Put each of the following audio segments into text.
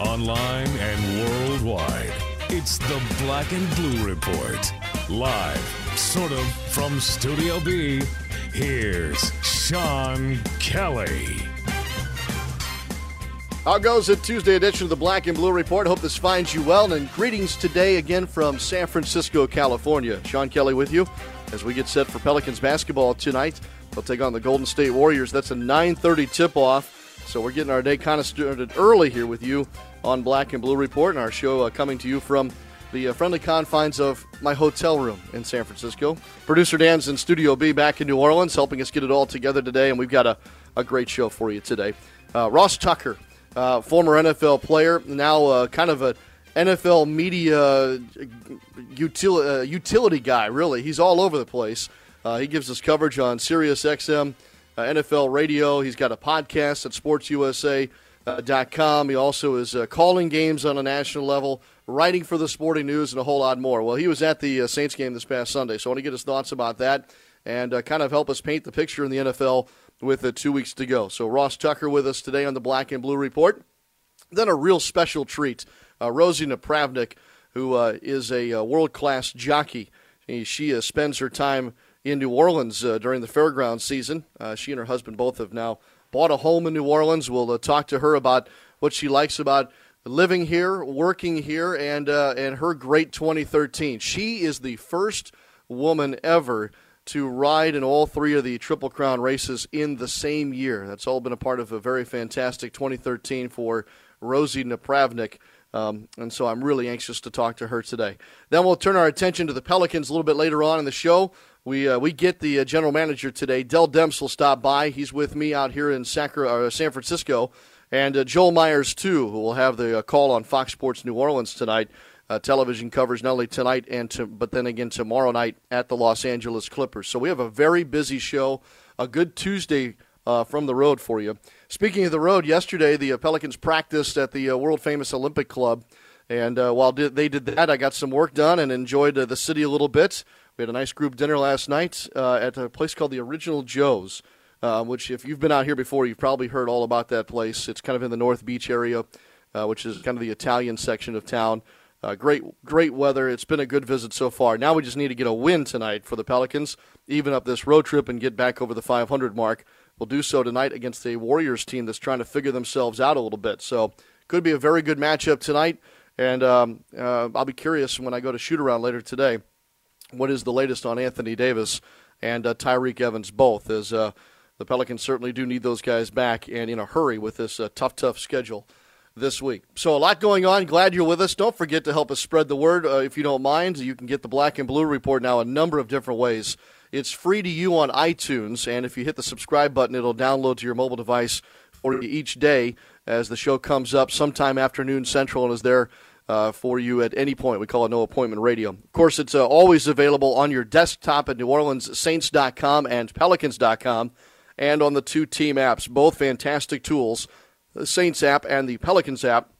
Online and worldwide, it's the Black and Blue Report. Live, sort of, from Studio B, here's Sean Kelly. How goes it? Tuesday edition of the Black and Blue Report. Hope this finds you well. And greetings today again from San Francisco, California. Sean Kelly with you as we get set for Pelicans basketball tonight. They'll take on the Golden State Warriors. That's a 9:30 tip-off. So we're getting our day kind of started early here with you on Black and Blue Report, and our show uh, coming to you from the uh, friendly confines of my hotel room in San Francisco. Producer Dan's in Studio B back in New Orleans, helping us get it all together today, and we've got a, a great show for you today. Uh, Ross Tucker, uh, former NFL player, now uh, kind of a NFL media util- uh, utility guy, really. He's all over the place. He gives us coverage on Sirius XM, uh, NFL radio. He's got a podcast at SportsUSA.com. He also is uh, calling games on a national level, writing for the Sporting News, and a whole lot more. Well, he was at the uh, Saints game this past Sunday, so I want to get his thoughts about that and uh, kind of help us paint the picture in the NFL with uh, two weeks to go. So, Ross Tucker with us today on the Black and Blue Report. Then a real special treat, uh, Rosie Napravnik, who uh, is a uh, world class jockey. She, uh, spends her time in New Orleans uh, during the fairground season. Uh, she and her husband both have now bought a home in New Orleans. We'll uh, talk to her about what she likes about living here, working here, and uh, and her great 2013. She is the first woman ever to ride in all three of the Triple Crown races in the same year. That's all been a part of a very fantastic 2013 for Rosie Napravnik. Um, and so I'm really anxious to talk to her today. Then we'll turn our attention to the Pelicans a little bit later on in the show. We uh, we get the uh, general manager today. Dell Demps will stop by. He's with me out here in Sacra- uh, San Francisco, and uh, Joel Meyers too, who will have the uh, call on Fox Sports New Orleans tonight. Television covers not only tonight and to, but then again tomorrow night at the Los Angeles Clippers. So we have a very busy show. A good Tuesday from the road for you. Speaking of the road, yesterday the Pelicans practiced at the world famous Olympic Club, and uh, while did, they did that, I got some work done and enjoyed uh, the city a little bit. We had a nice group dinner last night uh, at a place called the Original Joe's, uh, which if you've been out here before, you've probably heard all about that place. It's kind of in the North Beach area, uh, which is kind of the Italian section of town. Uh, great, great weather. It's been a good visit so far. Now we just need to get a win tonight for the Pelicans, even up this road trip and get back over the 500 mark. We'll do so tonight against a Warriors team that's trying to figure themselves out a little bit. So, could be a very good matchup tonight. And um, uh, I'll be curious when I go to shoot around later today. What is the latest on Anthony Davis and uh, Tyreke Evans both? As uh, the Pelicans certainly do need those guys back and in a hurry with this uh, tough, tough schedule this week. So a lot going on. Glad you're with us. Don't forget to help us spread the word uh, if you don't mind. You can get the Black and Blue Report now a number of different ways. It's free to you on iTunes, and if you hit the subscribe button, it'll download to your mobile device for you each day as the show comes up sometime afternoon central and is there uh, for you at any point. We call it No Appointment Radio. Of course, it's uh, always available on your desktop at NewOrleansSaints.com and Pelicans.com and on the two team apps. Both fantastic tools the Saints app and the Pelicans app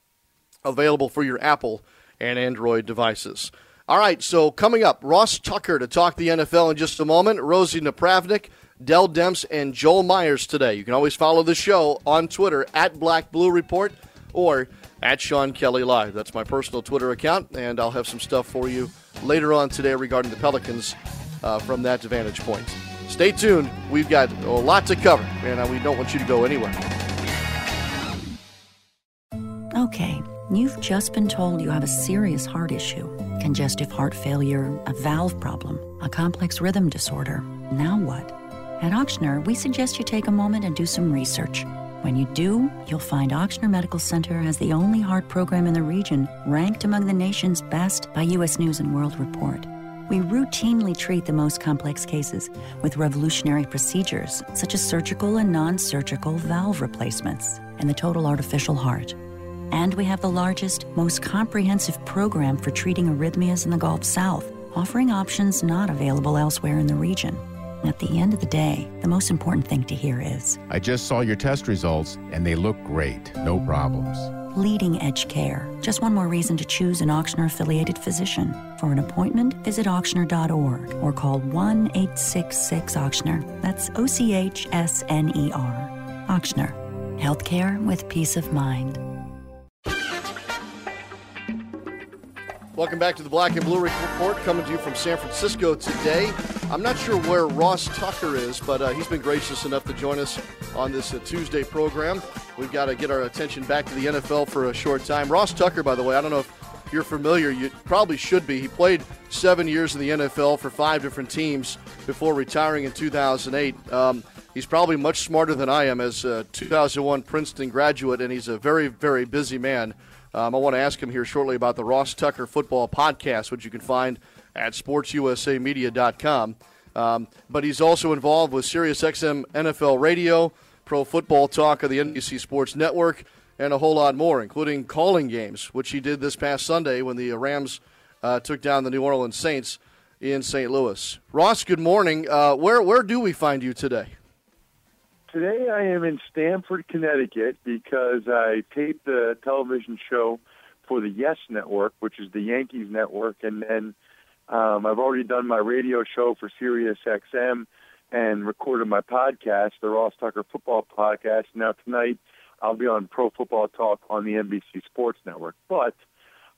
available for your Apple and Android devices. All right, so coming up, Ross Tucker to talk the NFL in just a moment, Rosie Napravnik, Dell Demps, and Joel Meyers today. You can always follow the show on Twitter at Black Blue Report or at Sean Kelly Live. That's my personal Twitter account, and I'll have some stuff for you later on today regarding the Pelicans uh, from that vantage point. Stay tuned. We've got a lot to cover, and we don't want you to go anywhere. Okay, you've just been told you have a serious heart issue congestive heart failure, a valve problem, a complex rhythm disorder. Now what? At Ochsner, we suggest you take a moment and do some research. When you do, you'll find Ochsner Medical Center has the only heart program in the region ranked among the nation's best by U.S. News and World Report. We routinely treat the most complex cases with revolutionary procedures such as surgical and non surgical valve replacements and the total artificial heart. And we have the largest, most comprehensive program for treating arrhythmias in the Gulf South, offering options not available elsewhere in the region. At the end of the day, the most important thing to hear is I just saw your test results and they look great. No problems. leading edge care. Just one more reason to choose an Ochsner affiliated physician. For an appointment, visit ochsner.org or call 1 866 Ochsner. That's O C H S N E R. Ochsner. Healthcare with peace of mind. Welcome back to the Black and Blue Report, coming to you from San Francisco today. I'm not sure where Ross Tucker is, but uh, he's been gracious enough to join us on this uh, Tuesday program. We've got to get our attention back to the NFL for a short time. Ross Tucker, by the way, I don't know if you're familiar. You probably should be. He played seven years in the NFL for five different teams before retiring in 2008. Um, he's probably much smarter than I am as a 2001 Princeton graduate, and he's a very, very busy man. Um, I want to ask him here shortly about the Ross Tucker Football Podcast, which you can find at sportsusamedia.com. Um, but he's also involved with SiriusXM NFL Radio, Pro Football Talk of the NBC Sports Network, and a whole lot more, including calling games, which he did this past Sunday when the Rams uh, took down the New Orleans Saints in St. Louis. Ross, good morning. Uh, where where do we find you today? Today I am in Stamford, Connecticut, because I taped the television show for the Yes Network, which is the Yankees network, and then um, I've already done my radio show for Sirius XM and recorded my podcast, the Ross Tucker Football Podcast. Now tonight I'll be on Pro Football Talk on the NBC Sports Network. But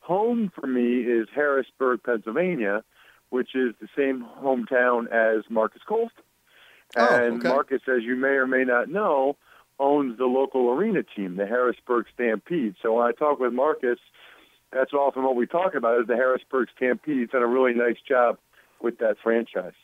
home for me is Harrisburg, Pennsylvania, which is the same hometown as Marques Oh, And okay. Marques, as you may or may not know, owns the local arena team, the Harrisburg Stampede. So when I talk with Marques, that's often what we talk about is the Harrisburg Stampede. He's done a really nice job with that franchise.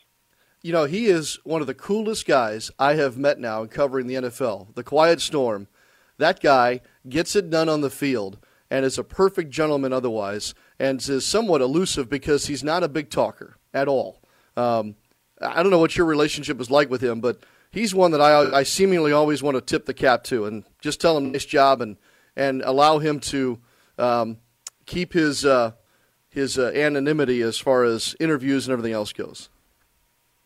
You know, he is one of the coolest guys I have met now in covering the NFL. The Quiet Storm. That guy gets it done on the field and is a perfect gentleman otherwise and is somewhat elusive because he's not a big talker at all. Um, I don't know what your relationship is like with him, but he's one that I, I seemingly always want to tip the cap to and just tell him nice job and, and allow him to um, keep his, uh, his uh, anonymity as far as interviews and everything else goes.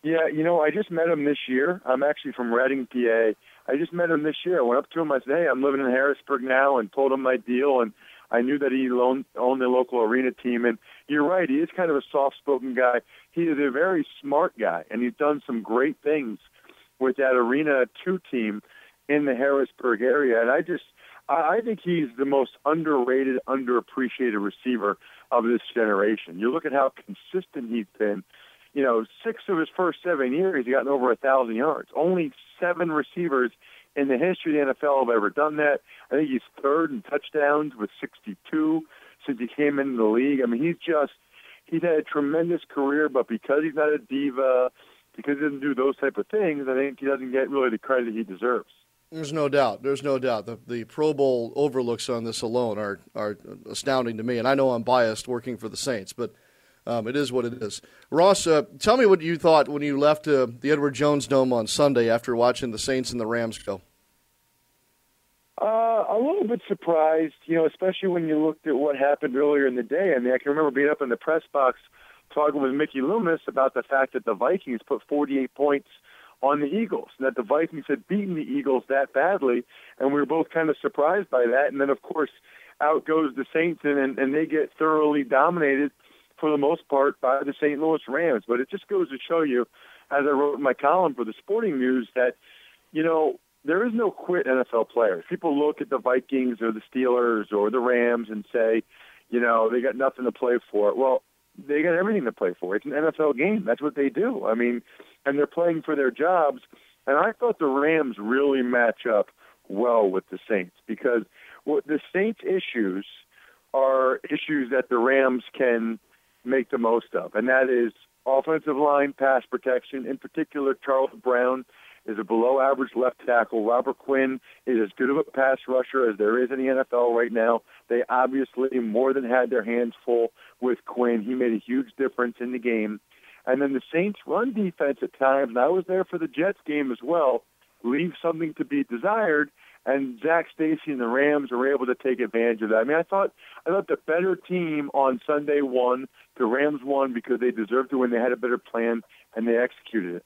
Yeah, you know, I just met him this year. I'm actually from Reading, PA. I just met him this year. I went up to him. I said, "Hey, I'm living in Harrisburg now," and told him my deal. And I knew that he owned, owned the local arena team. And you're right, he is kind of a soft-spoken guy. He is a very smart guy, and he's done some great things with that Arena Two team in the Harrisburg area. And I just, I I think he's the most underrated, underappreciated receiver of this generation. You look at how consistent he's been you know, six of his first seven years, he's gotten over a thousand yards. Only seven receivers in the history of the NFL have ever done that. I think he's third in touchdowns with 62 since he came into the league. I mean, he's just he's had a tremendous career, but because he's not a diva, because he doesn't do those type of things, I think he doesn't get really the credit he deserves. There's no doubt. There's no doubt. The, the Pro Bowl overlooks on this alone are, are astounding to me. And I know I'm biased working for the Saints, but um, it is what it is. Ross, uh, tell me what you thought when you left uh, the Edward Jones Dome on Sunday after watching the Saints and the Rams go. Uh, a little bit surprised, you know, especially when you looked at what happened earlier in the day. I mean, I can remember being up in the press box talking with Mickey Loomis about the fact that the Vikings put 48 points on the Eagles, and that the Vikings had beaten the Eagles that badly, and we were both kind of surprised by that. And then, of course, out goes the Saints, and, and, they get thoroughly dominated for the most part by the St. Louis Rams. But it just goes to show you, as I wrote in my column for the Sporting News, that you know there is no quit NFL players. People look at the Vikings or the Steelers or the Rams and say, you know, they got nothing to play for. Well, they got everything to play for. It's an NFL game. That's what they do. I mean, and they're playing for their jobs. And I thought the Rams really match up well with the Saints because what the Saints' issues are issues that the Rams can make the most of, and that is offensive line pass protection. In particular, Charles Brown is a below average left tackle. Robert Quinn is as good of a pass rusher as there is in the NFL right now. They obviously more than had their hands full with Quinn. He made a huge difference in the game. And then the Saints run defense at times, and I was there for the Jets game as well, leave something to be desired. and Zac Stacy and the Rams were able to take advantage of that. I mean, I thought I thought the better team on Sunday won. The Rams won because they deserved to win. They had a better plan and they executed it.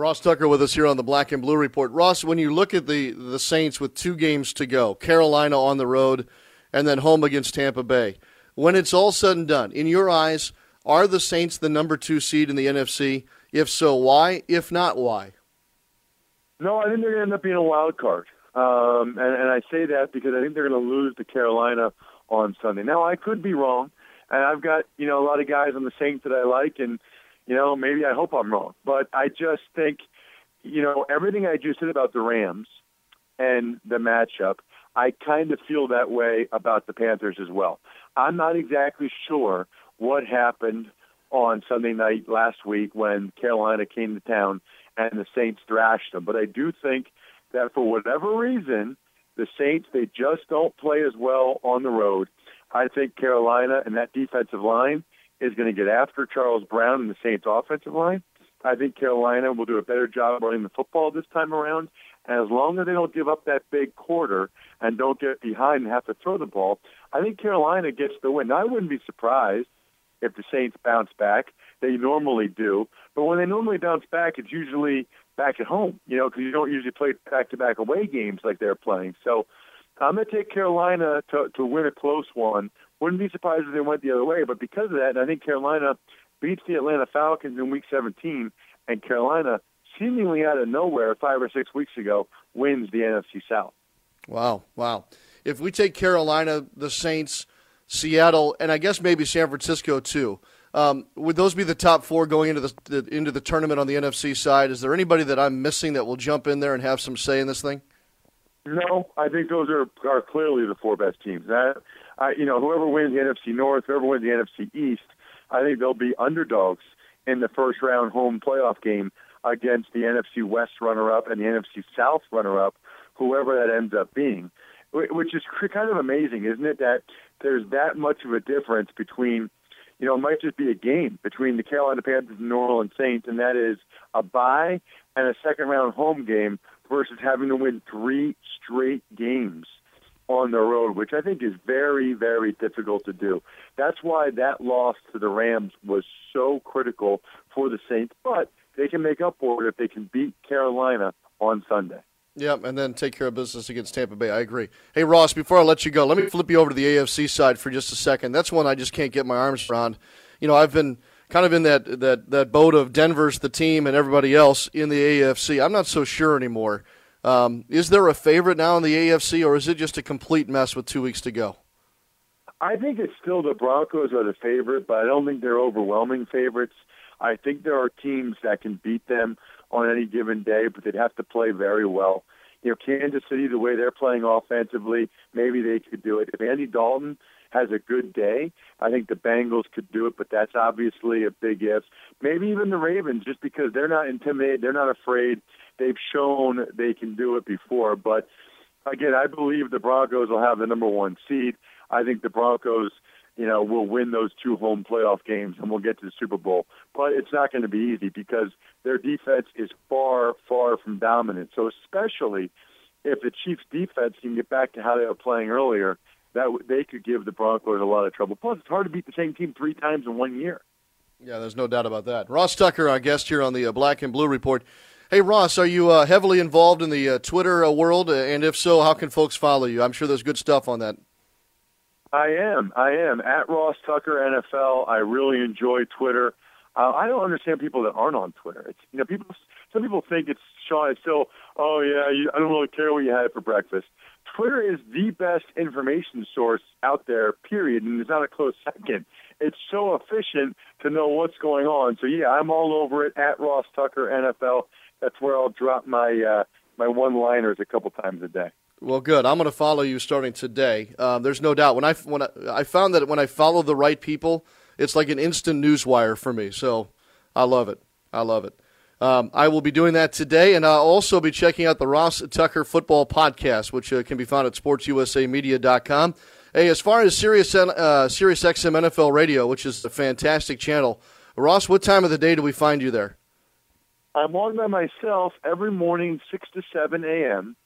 Ross Tucker with us here on the Black and Blue Report. Ross, when you look at the the Saints with two games to go, Carolina on the road, and then home against Tampa Bay, when it's all said and done, in your eyes, are the Saints the number two seed in the NFC? If so, why? If not, why? No, I think they're going to end up being a wild card. Um, and, and I say that because I think they're going to lose to Carolina on Sunday. Now, I could be wrong, and I've got you know a lot of guys on the Saints that I like, and you know maybe I hope I'm wrong, but I just think you know everything I just said about the Rams and the matchup. I kind of feel that way about the Panthers as well. I'm not exactly sure what happened on Sunday night last week when Carolina came to town and the Saints thrashed them. But I do think that for whatever reason, the Saints they just don't play as well on the road. I think Carolina and that defensive line is going to get after Charles Brown and the Saints offensive line. I think Carolina will do a better job running the football this time around. As long as they don't give up that big quarter and don't get behind and have to throw the ball, I think Carolina gets the win. Now, I wouldn't be surprised if the Saints bounce back. They normally do. But when they normally bounce back, it's usually back at home, you know, because you don't usually play back-to-back away games like they're playing. So I'm going to take Carolina to, to win a close one. Wouldn't be surprised if they went the other way, but because of that, I think Carolina beats the Atlanta Falcons in Week 17, and Carolina, seemingly out of nowhere, five or six weeks ago, wins the NFC South. Wow, wow. If we take Carolina, the Saints, Seattle, and I guess maybe San Francisco too, um, would those be the top four going into the, the, into the tournament on the NFC side? Is there anybody that I'm missing that will jump in there and have some say in this thing? No, I think those are are clearly the four best teams. That, I, you know, whoever wins the NFC North, whoever wins the NFC East, I think they'll be underdogs in the first round home playoff game against the NFC West runner-up and the NFC South runner-up, whoever that ends up being. Which is kind of amazing, isn't it? That there's that much of a difference between you know, it might just be a game between the Carolina Panthers and New Orleans Saints, and that is a bye and a second round home game versus having to win three straight games on the road, which I think is very, very difficult to do. That's why that loss to the Rams was so critical for the Saints, but they can make up for it if they can beat Carolina on Sunday. Yep, and then take care of business against Tampa Bay. I agree. Hey, Ross, before I let you go, let me flip you over to the AFC side for just a second. That's one I just can't get my arms around. You know, I've been kind of in that, that, that boat of Denver's the team and everybody else in the AFC. I'm not so sure anymore. Um, is there a favorite now in the AFC, or is it just a complete mess with two weeks to go? I think it's still the Broncos are the favorite, but I don't think they're overwhelming favorites. I think there are teams that can beat them on any given day, but they'd have to play very well. You know, Kansas City, the way they're playing offensively, maybe they could do it. If Andy Dalton has a good day, I think the Bengals could do it, but that's obviously a big if. Maybe even the Ravens, just because they're not intimidated, they're not afraid. They've shown they can do it before. But again, I believe the Broncos will have the number one seed. I think the Broncos you know, will win those two home playoff games and we'll get to the Super Bowl. But it's not going to be easy because their defense is far, far from dominant. So especially if the Chiefs' defense can get back to how they were playing earlier, that they could give the Broncos a lot of trouble. Plus, it's hard to beat the same team three times in one year. Yeah, there's no doubt about that. Ross Tucker, our guest here on the uh, Black and Blue Report. Hey, Ross, are you uh, heavily involved in the uh, Twitter uh, world? And if so, how can folks follow you? I'm sure there's good stuff on that. I am. I am at Ross Tucker NFL. I really enjoy Twitter. Uh, I don't understand people that aren't on Twitter. It's you know people. Some people think it's Sean. It's still. Oh yeah, you, I don't really care what you had for breakfast. Twitter is the best information source out there. Period, and it's not a close second. It's so efficient to know what's going on. So yeah, I'm all over it at Ross Tucker NFL. That's where I'll drop my uh, my one-liners a couple times a day. Well, good. I'm going to follow you starting today. Uh, there's no doubt. When I when I, I found that when I follow the right people, it's like an instant news wire for me. So I love it. I love it. Um, I will be doing that today, and I'll also be checking out the Ross Tucker Football Podcast, which uh, can be found at SportsUSAMedia.com. Hey, as far as Sirius, uh, Sirius XM NFL Radio, which is a fantastic channel, Ross, what time of the day do we find you there? I'm on by myself every morning, 6 to 7 a.m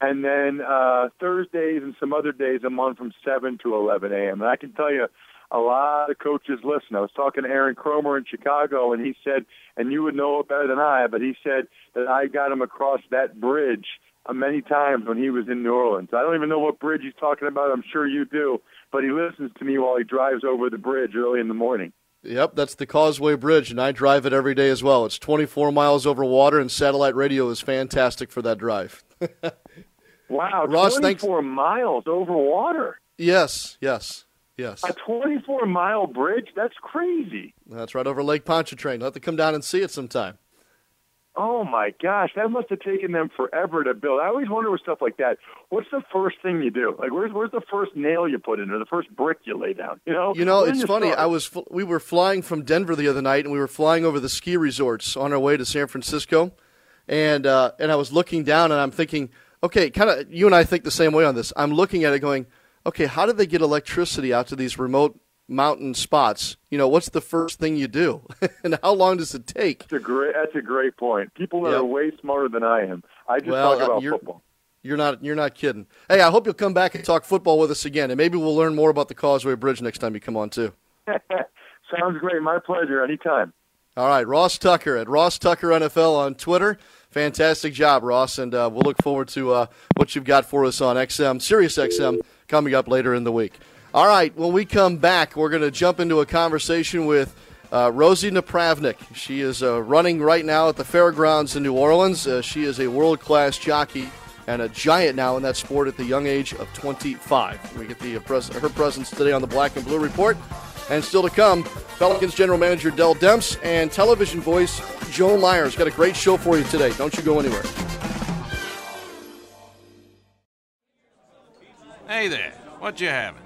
and then uh, Thursdays and some other days I'm on from 7 to 11 a.m. And I can tell you, a lot of coaches listen. I was talking to Aaron Kromer in Chicago, and he said, and you would know it better than I, but he said that I got him across that bridge uh, many times when he was in New Orleans. I don't even know what bridge he's talking about. I'm sure you do, but he listens to me while he drives over the bridge early in the morning. Yep, that's the Causeway Bridge, and I drive it every day as well. It's 24 miles over water, and satellite radio is fantastic for that drive. wow, Ross, 24 thanks. miles over water. Yes, yes, yes. A 24 mile bridge? That's crazy. That's right over Lake Pontchartrain. I'll have to come down and see it sometime. Oh my gosh, that must have taken them forever to build. I always wonder with stuff like that. What's the first thing you do? Like, where's where's the first nail you put in, or the first brick you lay down? You know. You know, it's funny. Start? I was we were flying from Denver the other night, and we were flying over the ski resorts on our way to San Francisco, and uh, and I was looking down, and I'm thinking, okay, kind of. You and I think the same way on this. I'm looking at it, going, okay, how did they get electricity out to these remote mountain spots, you know, what's the first thing you do, and how long does it take? That's a great. That's a great point. People that yep. are way smarter than I am. I just well, talk about you're, football. You're not. You're not kidding. Hey, I hope you'll come back and talk football with us again, and maybe we'll learn more about the Causeway Bridge next time you come on too. Sounds great. My pleasure. Anytime. All right, Ross Tucker at Ross Tucker NFL on Twitter. Fantastic job, Ross, and uh, we'll look forward to uh, what you've got for us on XM, Sirius XM, coming up later in the week. All right, when we come back, we're going to jump into a conversation with uh, Rosie Napravnik. She is uh, running right now at the fairgrounds in New Orleans. Uh, she is a world class jockey and a giant now in that sport at the young age of 25. We get the uh, pres- her presence today on the Black and Blue Report. And still to come, Pelicans general manager Dell Demps and television voice Joel Meyers. Got a great show for you today. Don't you go anywhere. Hey there, what you having?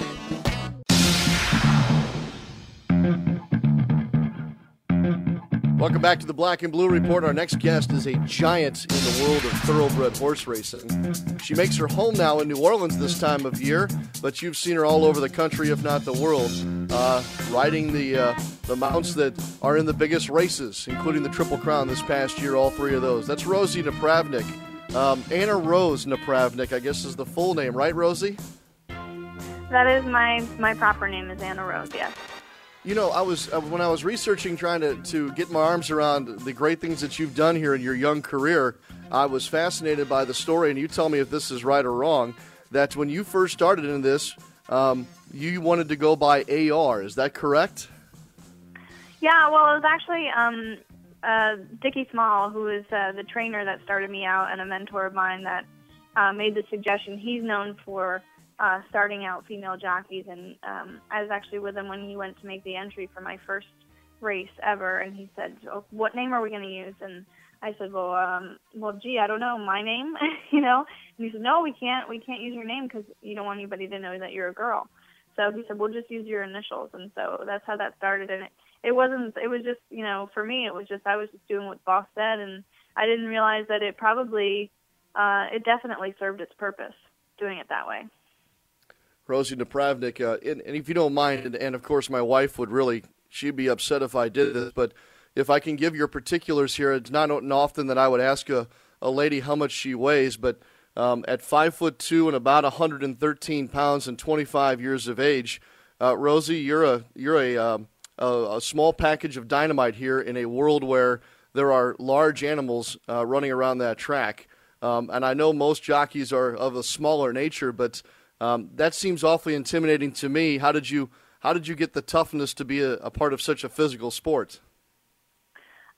Welcome back to the Black and Blue Report. Our next guest is a giant in the world of thoroughbred horse racing. She makes her home now in New Orleans this time of year, but you've seen her all over the country, if not the world, uh, riding the uh, the mounts that are in the biggest races, including the Triple Crown this past year. All three of those. That's Rosie Napravnik. Um, Anna Rose Napravnik, I guess, is the full name, right, Rosie? That is my my proper name is Anna Rose. Yes. You know, I was uh, when I was researching, trying to, to get my arms around the great things that you've done here in your young career. I was fascinated by the story, and you tell me if this is right or wrong. That when you first started in this, um, you wanted to go by AR. Is that correct? Yeah. Well, it was actually um, uh, Dickie Small, who is uh, the trainer that started me out and a mentor of mine that uh, made the suggestion. He's known for uh, starting out female jockeys, and um, I was actually with him when he went to make the entry for my first race ever, and he said, oh, "What name are we going to use?" And I said, "Well, um, well, gee, I don't know, my name, you know." And he said, "No, we can't. We can't use your name because you don't want anybody to know that you're a girl." So he said, "We'll just use your initials," and so that's how that started. And it, it wasn't. It was just, you know, for me, it was just I was just doing what boss said, and I didn't realize that it probably, uh, it definitely served its purpose doing it that way. Rosie Napravnik. Uh, and, and, if you don't mind, and, and, of course my wife would really, she'd be upset if I did this, but if I can give your particulars here, it's not often that I would ask a, a lady how much she weighs, but um, at five foot two and about 113 pounds and 25 years of age, uh, Rosie, you're a you're a, um, a, a small package of dynamite here in a world where there are large animals uh, running around that track. Um, and I know most jockeys are of a smaller nature, but Um, that seems awfully intimidating to me. How did you how did you get the toughness to be a, a part of such a physical sport?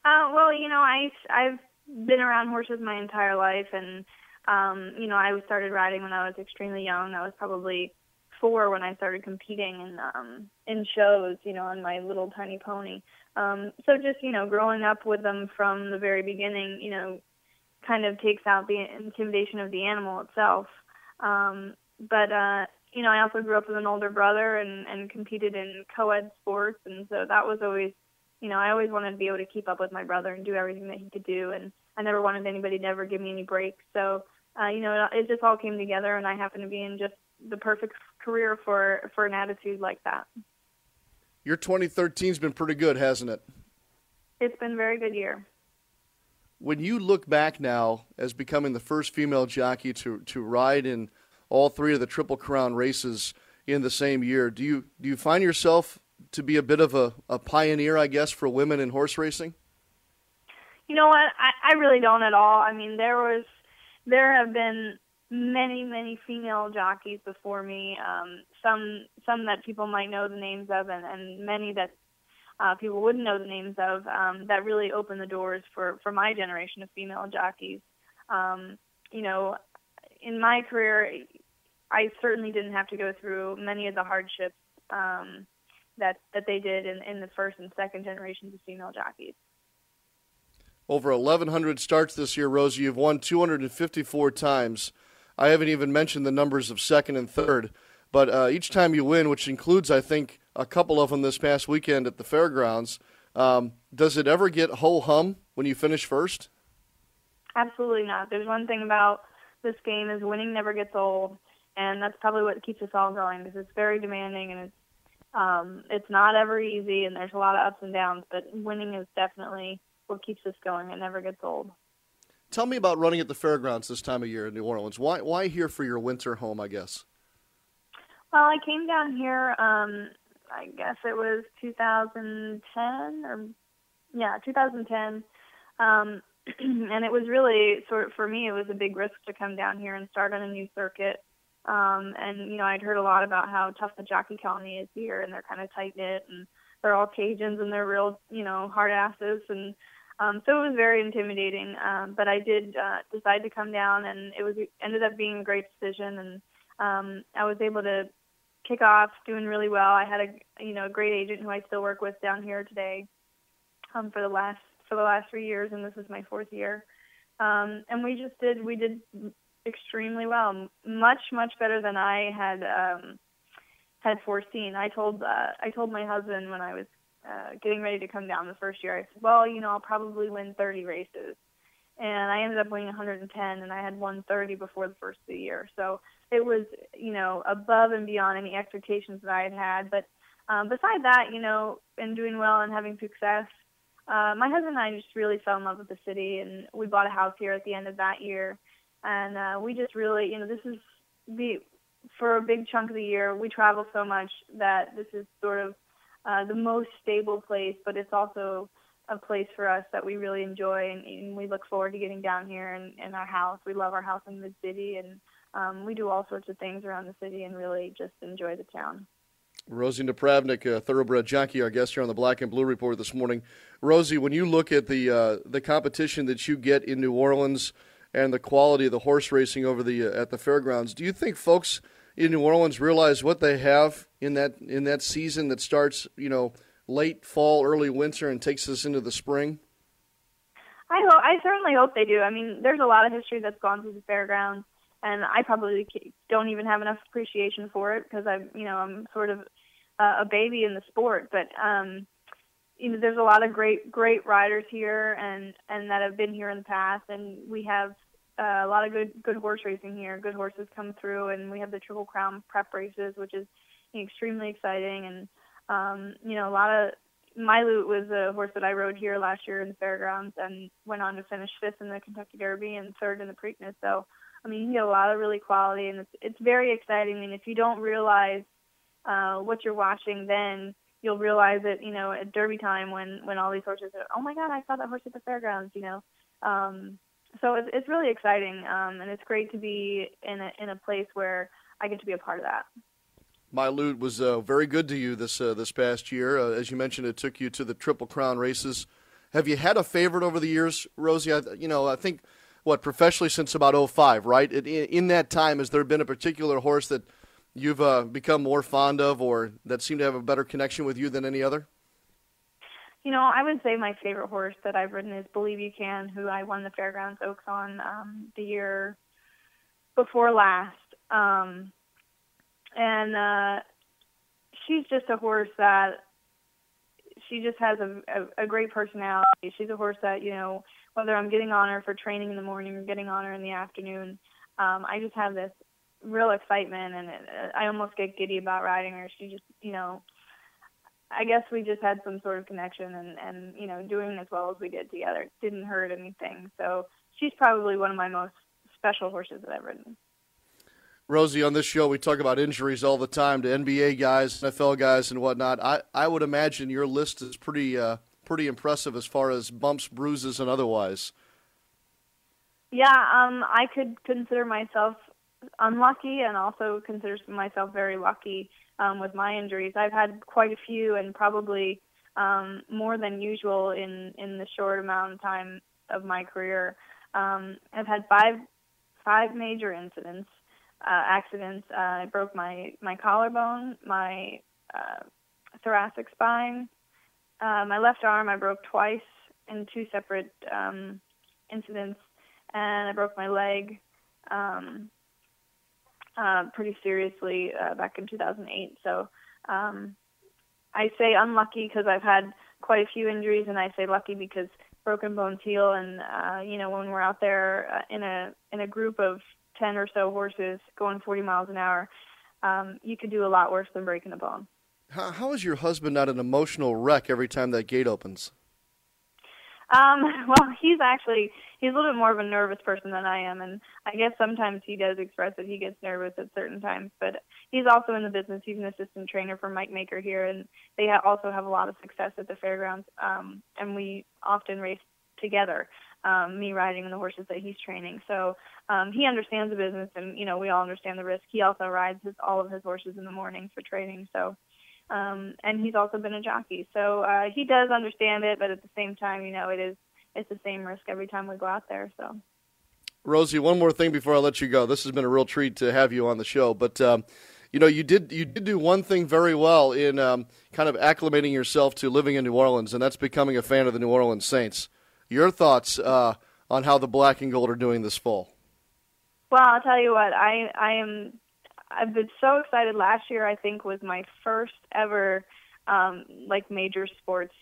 Uh, well, you know, I I've been around horses my entire life, and um, you know, I started riding when I was extremely young. I was probably four when I started competing in um, in shows, you know, on my little tiny pony. Um, so just you know, growing up with them from the very beginning, you know, kind of takes out the intimidation of the animal itself. Um, but uh, you know, I also grew up with an older brother and and competed in co-ed sports, and so that was always, you know, I always wanted to be able to keep up with my brother and do everything that he could do, and I never wanted anybody to ever give me any breaks. So, uh, you know, it, it just all came together, and I happened to be in just the perfect career for for an attitude like that. Your 2013's been pretty good, hasn't it? It's been a very good year. When you look back now as becoming the first female jockey to to ride in all three of the Triple Crown races in the same year, do you do you find yourself to be a bit of a, a pioneer, I guess, for women in horse racing? You know what? I, I really don't at all. I mean, there was there have been many many female jockeys before me um some some that people might know the names of and and many that uh people wouldn't know the names of um that really opened the doors for for my generation of female jockeys um you know in my career I certainly didn't have to go through many of the hardships um that that they did in in the first and second generations of female jockeys over 1,100 starts this year, Rosie. You've won 254 times. I haven't even mentioned the numbers of second and third. But uh, each time you win, which includes, I think, a couple of them this past weekend at the fairgrounds, um, does it ever get ho hum when you finish first? Absolutely not. There's one thing about this game is winning never gets old, and that's probably what keeps us all going because it's very demanding and it's um, it's not ever easy, and there's a lot of ups and downs. But winning is definitely what keeps us going. It never gets old. Tell me about running at the fairgrounds this time of year in New Orleans. Why why here for your winter home? I guess. Well, I came down here. Um, I guess it was 2010 or yeah, 2010. Um, and it was really sort of for me, it was a big risk to come down here and start on a new circuit. Um, and you know, I'd heard a lot about how tough the jockey colony is here, and they're kind of tight knit, and they're all Cajuns, and they're real, you know, hard asses, and um, so it was very intimidating. Um, but I did uh, decide to come down, and it was ended up being a great decision, and um, I was able to kick off doing really well. I had a you know a great agent who I still work with down here today um, for the last for the last three years, and this is my fourth year. Um, and we just did we did extremely well, much much better than I had um, had foreseen. I told uh, I told my husband when I was uh, getting ready to come down the first year, I said, well, you know, I'll probably win 30 races. And I ended up winning 110, and I had won 30 before the first of the year. So it was, you know, above and beyond any expectations that I had had. But um, beside that, you know, and doing well and having success, uh, my husband and I just really fell in love with the city, and we bought a house here at the end of that year. And uh, we just really, you know, this is the for a big chunk of the year. We travel so much that this is sort of uh, the most stable place, but it's also a place for us that we really enjoy and, and we look forward to getting down here and in our house. We love our house in the city and um, we do all sorts of things around the city and really just enjoy the town. Rosie Napravnik, a thoroughbred jockey, our guest here on the Black and Blue Report this morning. Rosie, when you look at the uh, the competition that you get in New Orleans and the quality of the horse racing over the uh, at the fairgrounds, do you think folks in New Orleans realize what they have in that in that season that starts, you know, late fall, early winter, and takes us into the spring? I hope. I certainly hope they do. I mean, there's a lot of history that's gone through the fairgrounds, and I probably don't even have enough appreciation for it because I'm, you know, I'm sort of uh, a baby in the sport. But um, you know, there's a lot of great, great riders here, and and that have been here in the past, and we have uh, a lot of good good horse racing here. Good horses come through, and we have the Triple Crown prep races, which is extremely exciting. And um, you know, a lot of Mylute was a horse that I rode here last year in the fairgrounds, and went on to finish fifth in the Kentucky Derby and third in the Preakness. So, I mean, you get a lot of really quality, and it's it's very exciting. I mean, if you don't realize uh, what you're watching, then you'll realize it. You know, at Derby time when when all these horses are, oh my God, I saw that horse at the fairgrounds. You know. Um, so it's, it's really exciting, um, and it's great to be in a in a place where I get to be a part of that. Mylute was uh, very good to you this uh, this past year. Uh, as you mentioned, it took you to the Triple Crown races. Have you had a favorite over the years, Rosie? I, you know, I think what professionally since about 05, right? It, in that time, has there been a particular horse that you've uh, become more fond of, or that seem to have a better connection with you than any other? You know, I would say my favorite horse that I've ridden is Believe You Can, who I won the Fairgrounds Oaks on um, the year before last. Um, and uh, she's just a horse that she just has a, a, a great personality. She's a horse that you know whether I'm getting on her for training in the morning or getting on her in the afternoon, um, I just have this real excitement, and it, I almost get giddy about riding her. She just you know. I guess we just had some sort of connection, and and you know, doing as well as we did together didn't hurt anything. So she's probably one of my most special horses that I've ridden. Rosie, on this show, we talk about injuries all the time to NBA guys, NFL guys, and whatnot. I, I would imagine your list is pretty uh, pretty impressive as far as bumps, bruises, and otherwise. Yeah, um, I could consider myself unlucky and also consider myself very lucky um, with my injuries. I've had quite a few and probably um, more than usual in, in the short amount of time of my career. Um, I've had five five major incidents uh, accidents. Uh, I broke my my collarbone, my uh, thoracic spine, uh, my left arm. I broke twice in two separate um, incidents, and I broke my leg um, uh, pretty seriously uh, back in 2008. So um, I say unlucky because I've had quite a few injuries, and I say lucky because broken bones heal. And uh, you know, when we're out there uh, in a in a group of 10 or so horses going 40 miles an hour, um, you could do a lot worse than breaking a bone. How, how is your husband not an emotional wreck every time that gate opens? Um, well, he's actually he's a little bit more of a nervous person than I am, and I guess sometimes he does express that he gets nervous at certain times. But he's also in the business. He's an assistant trainer for Mike Maker here, and they ha- also have a lot of success at the fairgrounds. Um, and we often race together um, me riding the horses that he's training. So um, he understands the business, and you know we all understand the risk. He also rides his, all of his horses in the mornings for training. So, um, and he's also been a jockey, so uh, he does understand it. But at the same time, you know, it is it's the same risk every time we go out there. So. Rosie, one more thing before I let you go. This has been a real treat to have you on the show, but. Um, you know, you did you did do one thing very well in um, kind of acclimating yourself to living in New Orleans, and that's becoming a fan of the New Orleans Saints. Your thoughts uh, on how the black and gold are doing this fall? Well, I'll tell you what. I I am. I've been so excited. Last year, I think, was my first ever um, like major sports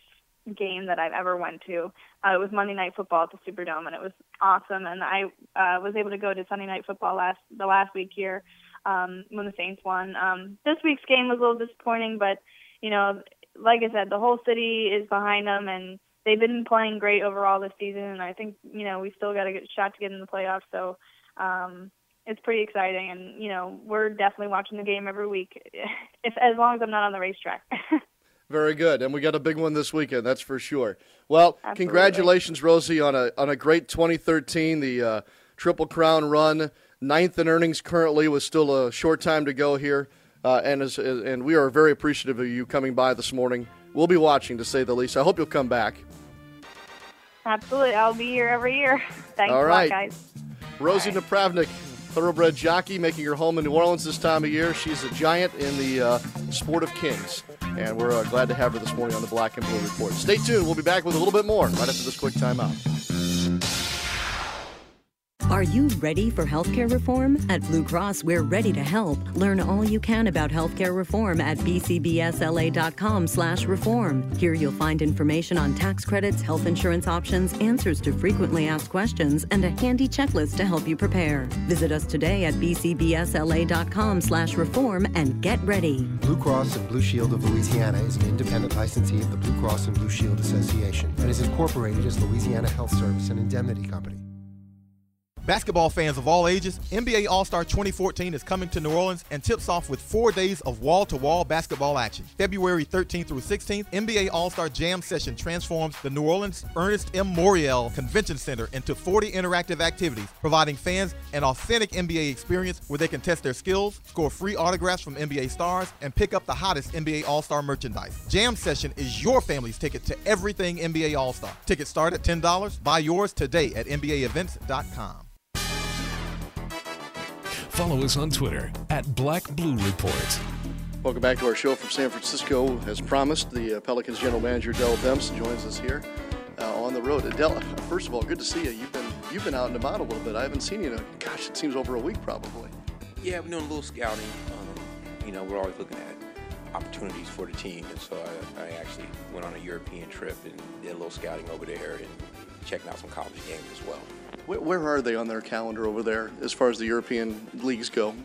game that I've ever went to. Uh, it was Monday Night Football at the Superdome, and it was awesome. And I uh, was able to go to Sunday Night Football last the last week here um, when the Saints won. Um, this week's game was a little disappointing, but you know, like I said, the whole city is behind them, and they've been playing great overall this season, and I think you know we still got a good shot to get in the playoffs. So um, it's pretty exciting, and you know we're definitely watching the game every week, if as long as I'm not on the racetrack. Very good, and we got a big one this weekend. That's for sure. Well, Absolutely. congratulations, Rosie, on a on a great 2013, the uh, Triple Crown run, ninth in earnings currently, with still a short time to go here. Uh, and as, and we are very appreciative of you coming by this morning we'll be watching to say the least. I hope you'll come back. Absolutely, I'll be here every year. Thanks All right. a lot, guys. Rosie right. Napravnik, thoroughbred jockey, making her home in New Orleans this time of year. She's a giant in the uh, sport of kings, and we're uh, glad to have her this morning on the Black and Blue Report. Stay tuned. We'll be back with a little bit more right after this quick timeout. Are you ready for healthcare reform? At Blue Cross, we're ready to help. Learn all you can about healthcare reform at bcbsla.com/reform. Here you'll find information on tax credits, health insurance options, answers to frequently asked questions, and a handy checklist to help you prepare. Visit us today at bcbsla.com/reform and get ready. Blue Cross and Blue Shield of Louisiana is an independent licensee of the Blue Cross and Blue Shield Association and is incorporated as Louisiana Health Service and Indemnity Company. Basketball fans of all ages, NBA All Star 2014 is coming to New Orleans and tips off with four days of wall to wall basketball action. February 13th through 16th, NBA All Star Jam Session transforms the New Orleans Ernest M. Morial Convention Center into 40 interactive activities, providing fans an authentic NBA experience where they can test their skills, score free autographs from NBA stars, and pick up the hottest NBA All Star merchandise. Jam Session is your family's ticket to everything NBA All Star. Tickets start at $10. Buy yours today at NBAEvents.com. Follow us on Twitter at Black Blue Report. Welcome back to our show from San Francisco. As promised, the uh, Pelicans general manager Dell Demps joins us here uh, on the road. Dell, first of all, good to see you. You've been you've been out and about a little bit. I haven't seen you in a, gosh, it seems over a week probably. Yeah, I've been doing a little scouting. Um, you know, we're always looking at opportunities for the team, and so I, I actually went on a European trip and did a little scouting over there and checking out some college games as well. Where, are they on their calendar over there as far as the European leagues go?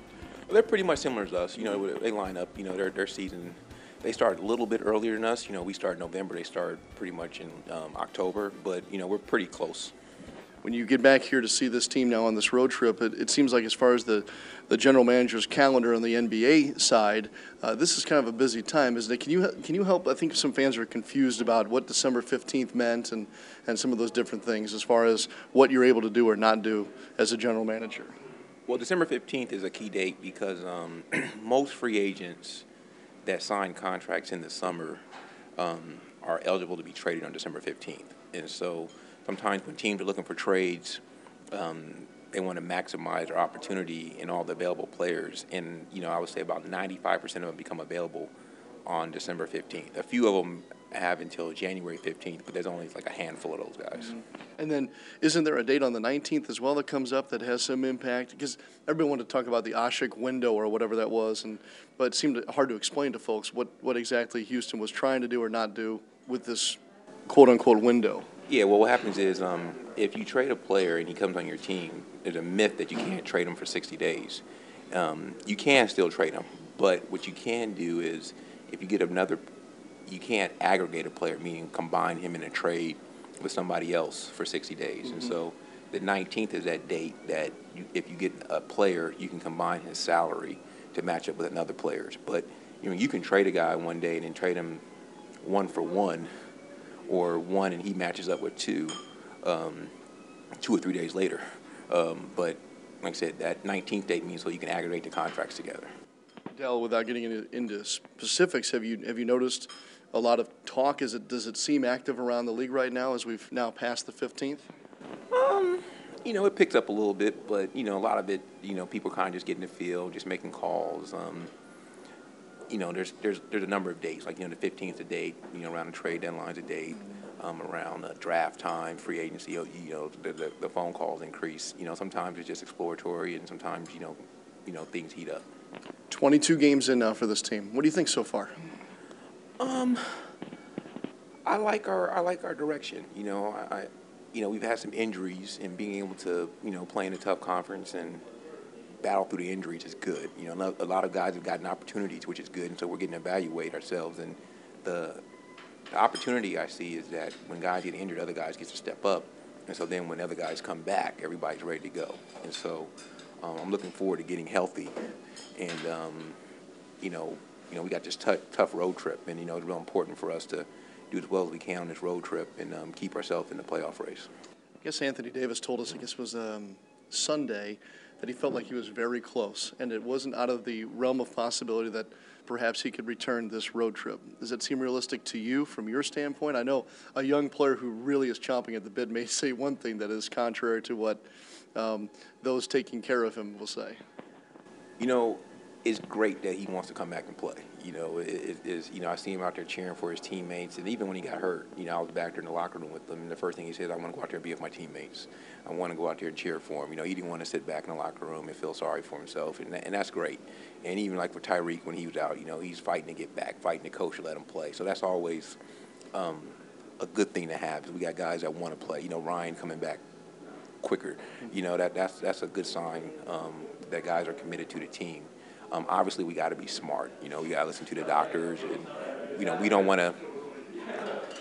They're pretty much similar to us. You know, they line up. You know, their their season. They start a little bit earlier than us. You know, we start November. They start pretty much in um, October. But you know, we're pretty close when you get back here to see this team now on this road trip, it, it seems like as far as the, the general manager's calendar on the NBA side, uh, this is kind of a busy time, isn't it? Can you can you help? I think some fans are confused about what December fifteenth meant and and some of those different things as far as what you're able to do or not do as a general manager. Well, December fifteenth is a key date because um, most free agents that sign contracts in the summer um, are eligible to be traded on December fifteenth, and so sometimes when teams are looking for trades, um, they want to maximize their opportunity in all the available players. And, you know, I would say about 95% of them become available on December 15th. A few of them have until January 15th, but there's only like a handful of those guys. Mm-hmm. And then, isn't there a date on the 19th as well that comes up that has some impact? Because everybody wanted to talk about the Asik window or whatever that was, and but it seemed hard to explain to folks what, what exactly Houston was trying to do or not do with this quote unquote window. Yeah, well, what happens is um, if you trade a player and he comes on your team, there's a myth that you can't trade him for 60 days. Um, you can still trade him, but what you can do is if you get another, you can't aggregate a player, meaning combine him in a trade with somebody else for 60 days. Mm-hmm. And so the 19th is that date that you, if you get a player, you can combine his salary to match up with another player's. But you know, you can trade a guy one day and then trade him one for one or one and he matches up with two, um, two or three days later. Um, but like I said, that 19th date means so you can aggregate the contracts together. Dell, without getting into, into specifics, have you have you noticed a lot of talk? Is it does it seem active around the league right now as we've now passed the 15th? Um, you know, it picked up a little bit, but you know, a lot of it, you know, people kind of just getting the feel, just making calls. Um, you know, there's there's there's a number of dates, like you know, the 15th a date, you know, around the trade deadline's a date, um, around the draft time, free agency, you know, the, the, the phone calls increase. You know, sometimes it's just exploratory, and sometimes you know, you know, things heat up. 22 games in now for this team. What do you think so far? Um, I like our I like our direction. You know, I, I you know, we've had some injuries, and being able to you know play in a tough conference and battle through the injuries is good. You know, a lot of guys have gotten opportunities, which is good, and so we're getting to evaluate ourselves. And the, the opportunity I see is that when guys get injured, other guys get to step up, and so then when other guys come back, everybody's ready to go. And so um, I'm looking forward to getting healthy, and um, you know, you know, we got this t- tough road trip, and you know, it's real important for us to do as well as we can on this road trip and um, keep ourselves in the playoff race. I guess Anthony Davis told us, I guess it was um, Sunday, that he felt like he was very close, and it wasn't out of the realm of possibility that perhaps he could return this road trip. Does it seem realistic to you from your standpoint? I know a young player who really is chomping at the bit may say one thing that is contrary to what um, those taking care of him will say. You know, it's great that he wants to come back and play. You know, it is. You know, I see him out there cheering for his teammates, and even when he got hurt, you know, I was back there in the locker room with him, and the first thing he said, "I want to go out there and be with my teammates. I want to go out there and cheer for him." You know, he didn't want to sit back in the locker room and feel sorry for himself, and, and that's great. And even like for Tyreke, when he was out, you know, he's fighting to get back, fighting the coach to let him play. So that's always um, a good thing to have. we got guys that want to play. You know, Ryan coming back quicker. You know, that that's that's a good sign um, that guys are committed to the team. Um, obviously, we got to be smart. You know, we got to listen to the doctors, and you know, we don't want to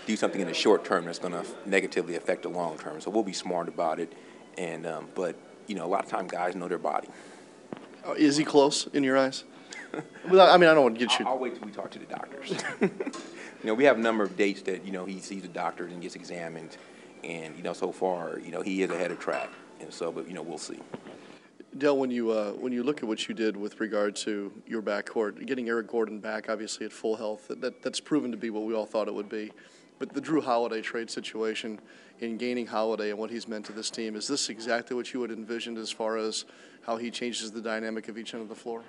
do something in the short term that's going to negatively affect the long term. So we'll be smart about it. And um, but you know, a lot of time guys know their body. Oh, is he close in your eyes? well, I mean, I don't want to get you. I'll, I'll wait till we talk to the doctors. you know, we have a number of dates that you know he sees the doctor and gets examined, and you know, so far, you know, he is ahead of track, and so, but you know, we'll see. Dell, when you uh, when you look at what you did with regard to your backcourt, getting Eric Gordon back, obviously at full health, that, that's proven to be what we all thought it would be. But the Jrue Holiday trade situation, in gaining Holiday and what he's meant to this team, is this exactly what you had envisioned as far as how he changes the dynamic of each end of the floor?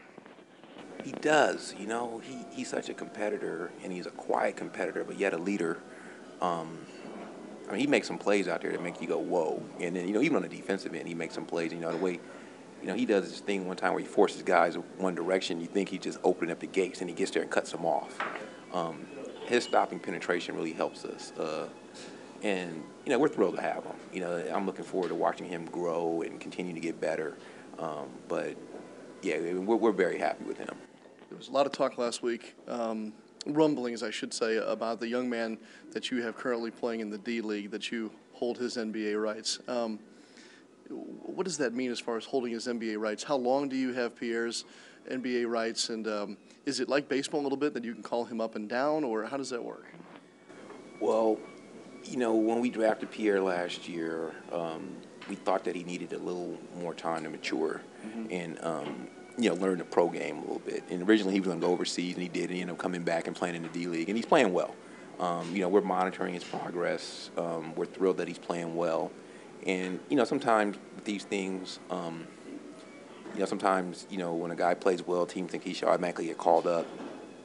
He does. You know, he, he's such a competitor, and he's a quiet competitor, but yet a leader. Um, I mean, he makes some plays out there that make you go, whoa. And then, you know, even on the defensive end, he makes some plays. You know, the way, you know, he does this thing one time where he forces guys one direction. You think he's just opening up the gates, and he gets there and cuts them off. Um, his stopping penetration really helps us. Uh, and, you know, we're thrilled to have him. You know, I'm looking forward to watching him grow and continue to get better. Um, but, yeah, we're, we're very happy with him. There was a lot of talk last week, um, rumblings, I should say, about the young man that you have currently playing in the D League, that you hold his NBA rights. Um, what does that mean as far as holding his NBA rights? How long do you have Pierre's NBA rights? And um, is it like baseball a little bit that you can call him up and down, or how does that work? Well, you know, when we drafted Pierre last year, um, we thought that he needed a little more time to mature mm-hmm. and, um, you know, learn the pro game a little bit. And originally he was going to go overseas, and he did. And he ended up coming back and playing in the D League, and he's playing well. Um, you know, we're monitoring his progress. Um, we're thrilled that he's playing well. And, you know, sometimes these things, um, you know, sometimes, you know, when a guy plays well, teams think he should automatically get called up.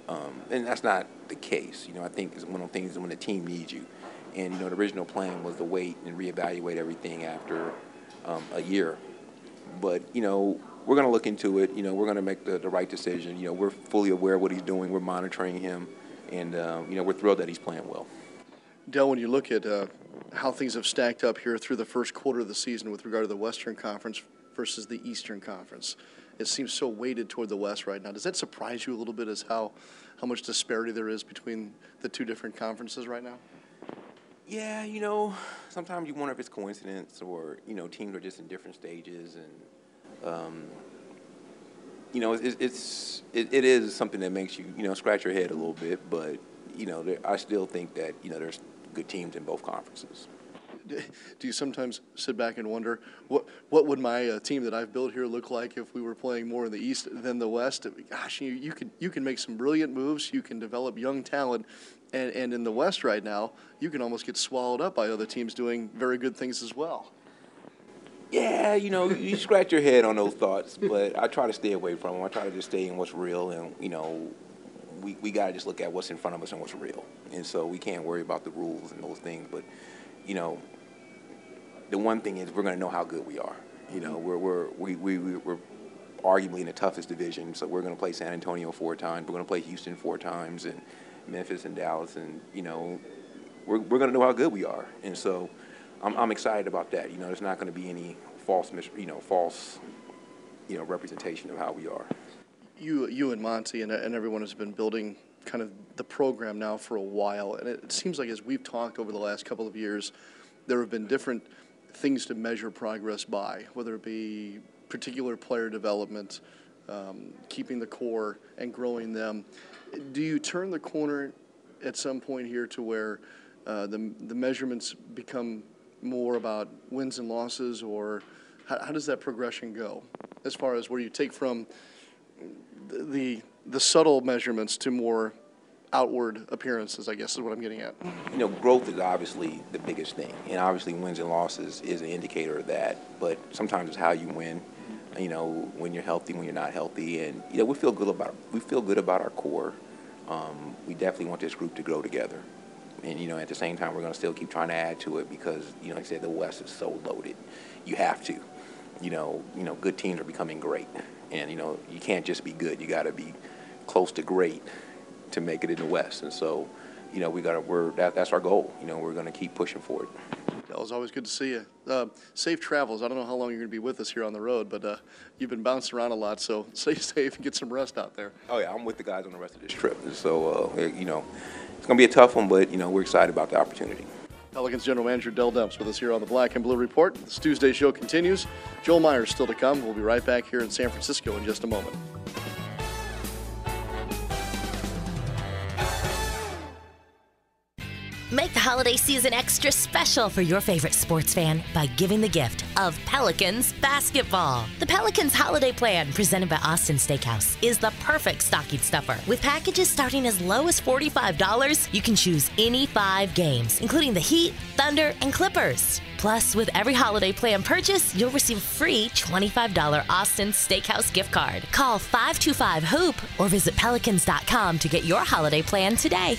Um, and that's not the case. You know, I think it's one of the things when the team needs you. And, you know, the original plan was to wait and reevaluate everything after um, a year. But, you know, we're going to look into it. You know, we're going to make the, the right decision. You know, we're fully aware of what he's doing. We're monitoring him. And, uh, you know, we're thrilled that he's playing well. Dell, when you look at uh, how things have stacked up here through the first quarter of the season with regard to the Western Conference versus the Eastern Conference, it seems so weighted toward the West right now. Does that surprise you a little bit as how, how much disparity there is between the two different conferences right now? Yeah, you know, sometimes you wonder if it's coincidence or, you know, teams are just in different stages and, um, you know, it's, it's it, it is something that makes you, you know, scratch your head a little bit, but, you know, there, I still think that, you know, there's good teams in both conferences. Do you sometimes sit back and wonder what what would my uh, team that I've built here look like if we were playing more in the East than the West? Gosh, you, you can you can make some brilliant moves. You can develop young talent, and, and in the West right now, you can almost get swallowed up by other teams doing very good things as well. Yeah, you know, you scratch your head on those thoughts, but I try to stay away from them. I try to just stay in what's real, and you know, we, we got to just look at what's in front of us and what's real. And so we can't worry about the rules and those things. But, you know, the one thing is we're going to know how good we are. You know, we're, we're, we, we, we're arguably in the toughest division. So we're going to play San Antonio four times. We're going to play Houston four times and Memphis and Dallas. And, you know, we're, we're going to know how good we are. And so I'm, I'm excited about that. You know, there's not going to be any false, you know, false, you know, representation of how we are you, you and Monty and, and everyone has been building kind of the program now for a while, and it, seems like as we've talked over the last couple of years, there have been different things to measure progress by, whether it be particular player development, um, keeping the core, and growing them. Do you turn the corner at some point here to where uh, the, the measurements become more about wins and losses, or how, how does that progression go as far as where you take from the the subtle measurements to more outward appearances, I guess is what I'm getting at. You know, growth is obviously the biggest thing, and obviously wins and losses is an indicator of that. But sometimes it's how you win. You know, when you're healthy, when you're not healthy, and you know, we feel good about we feel good about our core. Um, we definitely want this group to grow together, and you know, at the same time, we're going to still keep trying to add to it because you know, like I said, the West is so loaded. You have to. You know, you know, good teams are becoming great. And you know, you can't just be good. You got to be close to great to make it in the West. And so, you know, we got to. We're that, that's our goal. You know, we're going to keep pushing for it. It was always good to see you. Uh, safe travels. I don't know how long you're going to be with us here on the road, but uh, you've been bouncing around a lot, so stay safe and get some rest out there. Oh yeah, I'm with the guys on the rest of this trip, so uh, you know, it's going to be a tough one, but you know, we're excited about the opportunity. Pelicans general manager Dell Demps with us here on the Black and Blue Report. This Tuesday show continues. Joel Meyers still to come. We'll be right back here in San Francisco in just a moment. Make the holiday season extra special for your favorite sports fan by giving the gift of Pelicans basketball. The Pelicans holiday plan, presented by Austin Steakhouse, is the perfect stocking stuffer. With packages starting as low as $45, you can choose any five games, including the Heat, Thunder, and Clippers. Plus, with every holiday plan purchase, you'll receive a free $25 Austin Steakhouse gift card. Call 525 Hoop or visit pelicans.com to get your holiday plan today.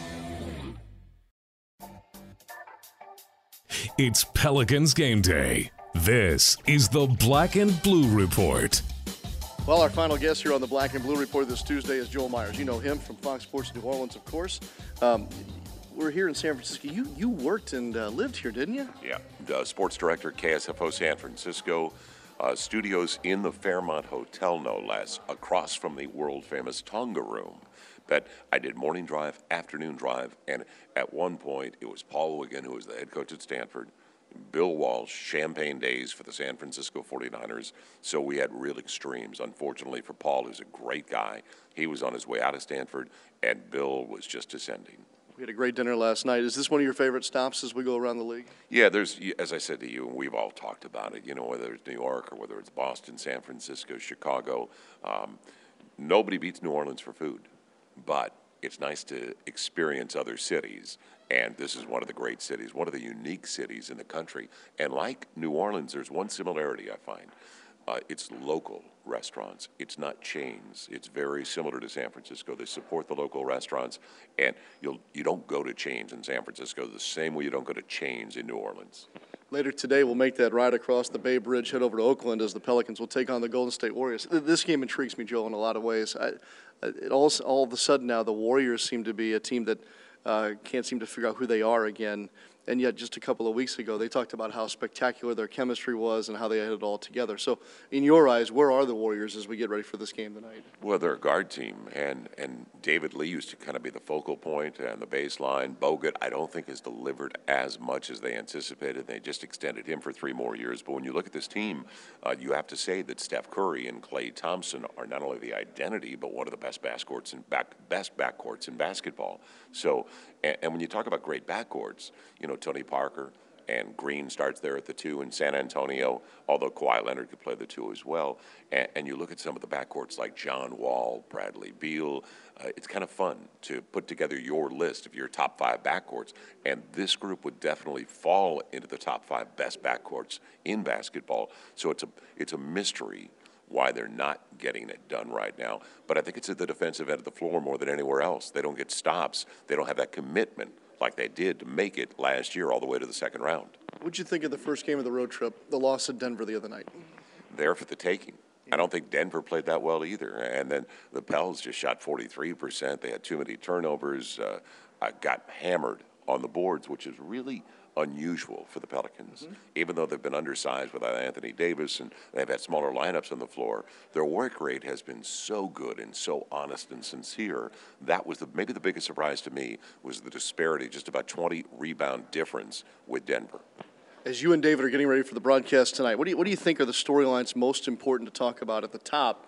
It's Pelicans game day. This is the Black and Blue Report. Well, our final guest here on the Black and Blue Report this Tuesday is Joel Meyers. You know him from Fox Sports New Orleans, of course. Um, we're here in San Francisco. You you worked and uh, lived here, didn't you? Yeah, the sports director, KSFO San Francisco. Uh, studios in the Fairmont Hotel, no less, across from the world famous Tonga Room. But I did morning drive, afternoon drive, and at one point it was Paul Wiggin, who was the head coach at Stanford, Bill Walsh, champagne days for the San Francisco 49ers. So we had real extremes. Unfortunately for Paul, who's a great guy, he was on his way out of Stanford, and Bill was just ascending. We had a great dinner last night. Is this one of your favorite stops as we go around the league? Yeah, there's, as I said to you, and we've all talked about it, you know, whether it's New York or whether it's Boston, San Francisco, Chicago. Um, nobody beats New Orleans for food, but it's nice to experience other cities. And this is one of the great cities, one of the unique cities in the country. And like New Orleans, there's one similarity I find. Uh, it's local restaurants. It's not chains. It's very similar to San Francisco. They support the local restaurants, and you'll you don't go to chains in San Francisco the same way you don't go to chains in New Orleans. Later today, we'll make that ride across the Bay Bridge, head over to Oakland as the Pelicans will take on the Golden State Warriors. This game intrigues me, Joe, in a lot of ways. I, it all, all of a sudden now, the Warriors seem to be a team that uh, can't seem to figure out who they are again. And yet, just a couple of weeks ago, they talked about how spectacular their chemistry was and how they had it all together. So, in your eyes, where are the Warriors as we get ready for this game tonight? Well, they're a guard team, and, and David Lee used to kind of be the focal point and the baseline. Bogut, I don't think, has delivered as much as they anticipated. They just extended him for three more years. But when you look at this team, uh, you have to say that Steph Curry and Klay Thompson are not only the identity, but one of the best backcourts in back, best backcourts in basketball. So, and, and when you talk about great backcourts, you know Tony Parker and Green starts there at the two in San Antonio, although Kawhi Leonard could play the two as well. And, and you look at some of the backcourts like John Wall, Bradley Beal. Uh, it's kind of fun to put together your list of your top five backcourts, and this group would definitely fall into the top five best backcourts in basketball. So it's a it's a mystery why they're not getting it done right now. But I think it's at the defensive end of the floor more than anywhere else. They don't get stops. They don't have that commitment like they did to make it last year all the way to the second round. What'd you think of the first game of the road trip, the loss at Denver the other night? There for the taking. I don't think Denver played that well either. And then the Pels just shot 43%. They had too many turnovers, uh, got hammered on the boards, which is really – unusual for the Pelicans. Mm-hmm. Even though they've been undersized without Anthony Davis and they've had smaller lineups on the floor, their work rate has been so good and so honest and sincere. That was the, maybe the biggest surprise to me was the disparity, just about 20 rebound difference with Denver. As you and David are getting ready for the broadcast tonight, what do you, what do you think are the storylines most important to talk about at the top?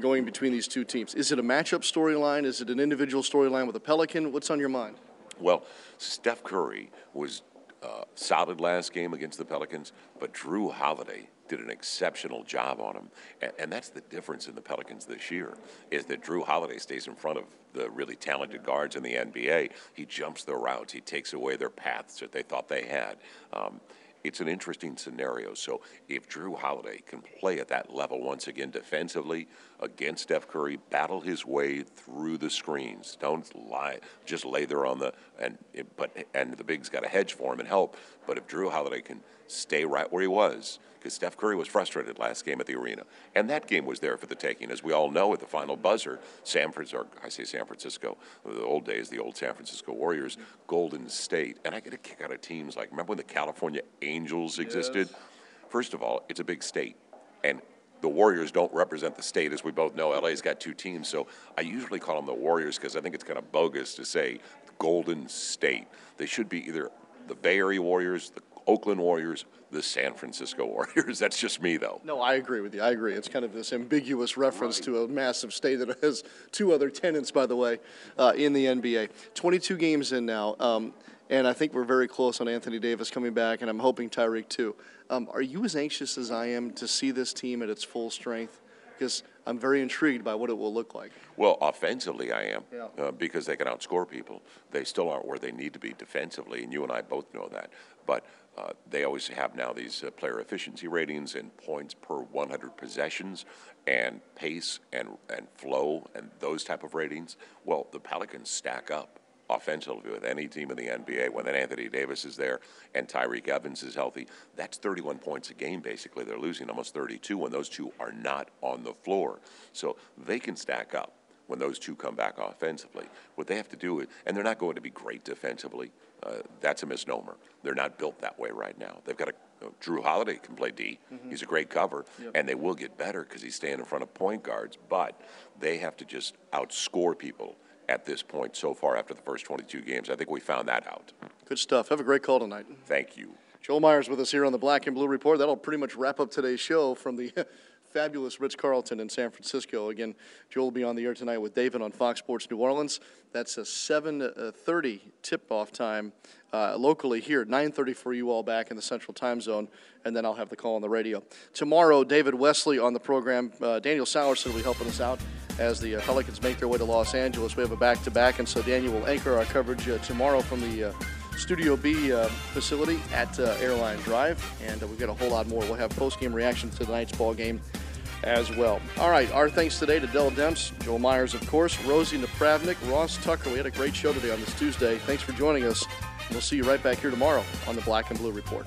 Going between these two teams, is it a matchup storyline? Is it an individual storyline with a Pelican? What's on your mind? Well, Steph Curry was uh, solid last game against the Pelicans, but Jrue Holiday did an exceptional job on him. And, and, that's the difference in the Pelicans this year, is that Jrue Holiday stays in front of the really talented guards in the NBA. He jumps their routes. He takes away their paths that they thought they had. Um, it's an interesting scenario. So if Jrue Holiday can play at that level once again defensively, against Steph Curry, battle his way through the screens. Don't lie, just lay there on the and but and the big's got a hedge for him and help. But if Jrue Holiday can stay right where he was, because Steph Curry was frustrated last game at the arena, and that game was there for the taking, as we all know. At the final buzzer, San Francisco, I say San Francisco, the old days, the old San Francisco Warriors, Golden State, and I get a kick out of teams like remember when the California Angels existed. Yes. First of all, it's a big state, and the Warriors don't represent the state, as we both know. LA's got two teams, so I usually call them the Warriors because I think it's kind of bogus to say Golden State. They should be either the Bay Area Warriors, the Oakland Warriors, the San Francisco Warriors. That's just me, though. No, I agree with you. I agree. It's kind of this ambiguous reference right. to a massive state that has two other tenants, by the way, uh, in the NBA. 22 games in now. Um, and I think we're very close on Anthony Davis coming back, and I'm hoping Tyreke too. Um, are you as anxious as I am to see this team at its full strength? Because I'm very intrigued by what it will look like. Well, offensively, I am yeah. uh, because they can outscore people. They still aren't where they need to be defensively, and you and I both know that. But uh, they always have now these uh, player efficiency ratings and points per 100 possessions and pace and, and flow and those type of ratings. Well, the Pelicans stack up offensively with any team in the NBA. When then Anthony Davis is there and Tyreke Evans is healthy, that's 31 points a game basically. They're losing almost 32 when those two are not on the floor. So they can stack up when those two come back offensively. What they have to do is, and they're not going to be great defensively. Uh, that's a misnomer. They're not built that way right now. They've got a uh, Jrue Holiday can play D. Mm-hmm. He's a great cover, yep. and they will get better because he's staying in front of point guards. But they have to just outscore people at this point so far after the first 22 games. I think we found that out. Good stuff. Have a great call tonight. Thank you. Joel Meyers with us here on the Black and Blue Report. That'll pretty much wrap up today's show from the fabulous Ritz Carlton in San Francisco. Again, Joel will be on the air tonight with David on Fox Sports New Orleans. That's a 7:30 tip-off time uh, locally here, 9:30 for you all back in the Central Time Zone, and then I'll have the call on the radio tomorrow. David Wesley on the program. Uh, Daniel Sallerson will be helping us out as the uh, Pelicans make their way to Los Angeles. We have a back-to-back, and so Daniel will anchor our coverage uh, tomorrow from the uh, Studio B facility at Airline Drive, and we've got a whole lot more. We'll have post-game reaction to tonight's ball game as well. All right, our thanks today to Dell Demps, Joel Meyers, of course, Rosie Napravnik, Ross Tucker. We had a great show today on this Tuesday. Thanks for joining us. We'll see you right back here tomorrow on the Black and Blue Report.